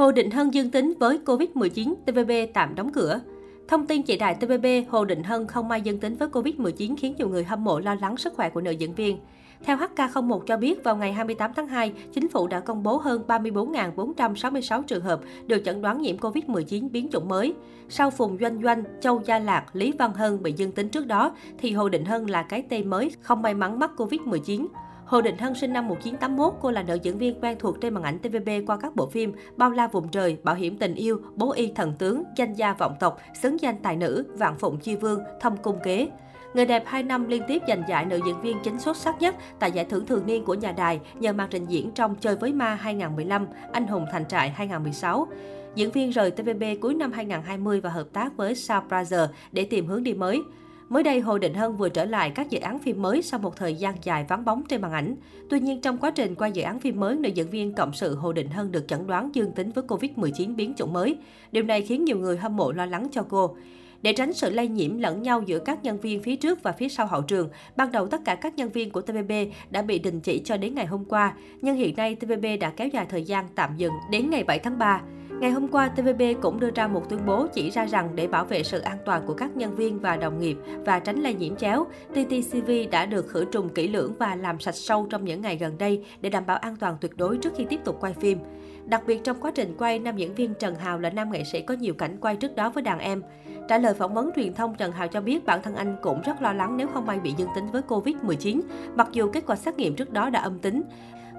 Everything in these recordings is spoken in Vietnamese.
Hồ Định Hân dương tính với Covid-19, TVB tạm đóng cửa. Thông tin chị đài TVB Hồ Định Hân không may dương tính với Covid-19 khiến nhiều người hâm mộ lo lắng sức khỏe của nữ diễn viên. Theo HK01 cho biết, vào ngày 28 tháng 2, chính phủ đã công bố hơn 34.466 trường hợp được chẩn đoán nhiễm Covid-19 biến chủng mới. Sau Phùng Doanh Doanh, Châu Gia Lạc, Lý Văn Hân bị dương tính trước đó, thì Hồ Định Hân là cái tên mới không may mắn mắc Covid-19. Hồ Định Hân sinh năm 1981, cô là nữ diễn viên quen thuộc trên màn ảnh TVB qua các bộ phim Bao la vùng trời, Bảo hiểm tình yêu, Bố y thần tướng, Danh gia vọng tộc, Xứng danh tài nữ, Vạn phụng chi vương, Thâm cung kế. Người đẹp 2 năm liên tiếp giành giải nữ diễn viên chính xuất sắc nhất tại giải thưởng thường niên của nhà đài nhờ màn trình diễn trong Chơi với ma 2015, Anh hùng thành trại 2016. Diễn viên rời TVB cuối năm 2020 và hợp tác với Sao Brazier để tìm hướng đi mới. Mới đây, Hồ Định Hân vừa trở lại các dự án phim mới sau một thời gian dài vắng bóng trên màn ảnh. Tuy nhiên, trong quá trình quay dự án phim mới, nữ diễn viên cộng sự Hồ Định Hân được chẩn đoán dương tính với Covid-19 biến chủng mới. Điều này khiến nhiều người hâm mộ lo lắng cho cô. Để tránh sự lây nhiễm lẫn nhau giữa các nhân viên phía trước và phía sau hậu trường, ban đầu tất cả các nhân viên của TVB đã bị đình chỉ cho đến ngày hôm qua, nhưng hiện nay TVB đã kéo dài thời gian tạm dừng đến ngày 7 tháng 3. Ngày hôm qua, TVB cũng đưa ra một tuyên bố chỉ ra rằng để bảo vệ sự an toàn của các nhân viên và đồng nghiệp và tránh lây nhiễm chéo, TTCV đã được khử trùng kỹ lưỡng và làm sạch sâu trong những ngày gần đây để đảm bảo an toàn tuyệt đối trước khi tiếp tục quay phim. Đặc biệt trong quá trình quay, nam diễn viên Trần Hào là nam nghệ sĩ có nhiều cảnh quay trước đó với đàn em. Trả lời phỏng vấn truyền thông, Trần Hào cho biết bản thân anh cũng rất lo lắng nếu không may bị dương tính với Covid-19, mặc dù kết quả xét nghiệm trước đó đã âm tính.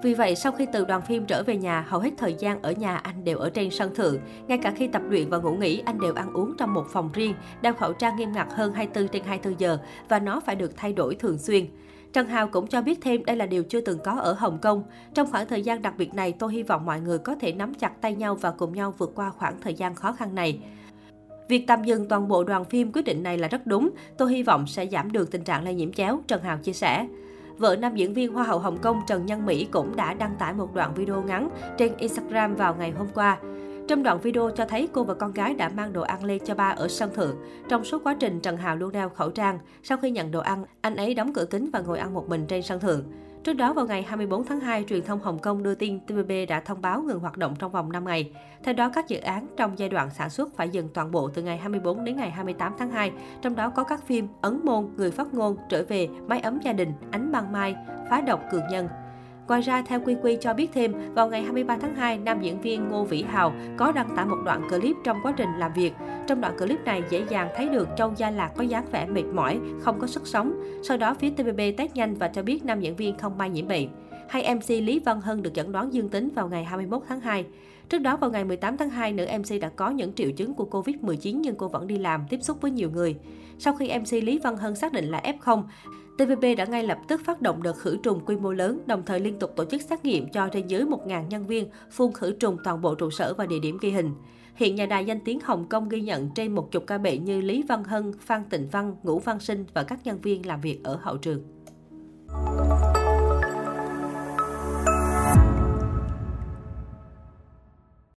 Vì vậy, sau khi từ đoàn phim trở về nhà, hầu hết thời gian ở nhà anh đều ở trên sân thượng. Ngay cả khi tập luyện và ngủ nghỉ, anh đều ăn uống trong một phòng riêng, đeo khẩu trang nghiêm ngặt hơn 24 trên 24 giờ và nó phải được thay đổi thường xuyên. Trần Hào cũng cho biết thêm đây là điều chưa từng có ở Hồng Kông. Trong khoảng thời gian đặc biệt này, tôi hy vọng mọi người có thể nắm chặt tay nhau và cùng nhau vượt qua khoảng thời gian khó khăn này. Việc tạm dừng toàn bộ đoàn phim quyết định này là rất đúng. Tôi hy vọng sẽ giảm được tình trạng lây nhiễm chéo, Trần Hào chia sẻ. Vợ nam diễn viên Hoa hậu Hồng Kông Trần Nhân Mỹ cũng đã đăng tải một đoạn video ngắn trên Instagram vào ngày hôm qua. Trong đoạn video cho thấy cô và con gái đã mang đồ ăn lên cho ba ở sân thượng. Trong suốt quá trình, Trần Hào luôn đeo khẩu trang. Sau khi nhận đồ ăn, anh ấy đóng cửa kính và ngồi ăn một mình trên sân thượng. Trước đó vào ngày 24 tháng 2, truyền thông Hồng Kông đưa tin TVB đã thông báo ngừng hoạt động trong vòng 5 ngày. Theo đó, các dự án trong giai đoạn sản xuất phải dừng toàn bộ từ ngày 24 đến ngày 28 tháng 2, trong đó có các phim Ấn Môn, Người phát ngôn, Trở về, Mái ấm gia đình, Ánh ban mai, Phá độc cường nhân. Ngoài ra, theo Quy Quy cho biết thêm, vào ngày 23 tháng 2, nam diễn viên Ngô Vĩ Hào có đăng tải một đoạn clip trong quá trình làm việc. Trong đoạn clip này dễ dàng thấy được Châu Gia Lạc có dáng vẻ mệt mỏi, không có sức sống. Sau đó, phía TVB test nhanh và cho biết nam diễn viên không may nhiễm bệnh. Hay MC Lý Văn Hân được chẩn đoán dương tính vào ngày 21 tháng 2. Trước đó vào ngày 18 tháng 2, nữ MC đã có những triệu chứng của Covid-19 nhưng cô vẫn đi làm, tiếp xúc với nhiều người. Sau khi MC Lý Văn Hân xác định là F0, TVB đã ngay lập tức phát động đợt khử trùng quy mô lớn, đồng thời liên tục tổ chức xét nghiệm cho trên dưới 1.000 nhân viên, phun khử trùng toàn bộ trụ sở và địa điểm ghi hình. Hiện nhà đài danh tiếng Hồng Kông ghi nhận trên một chục ca bệnh như Lý Văn Hân, Phan Tịnh Văn, Ngũ Văn Sinh và các nhân viên làm việc ở hậu trường.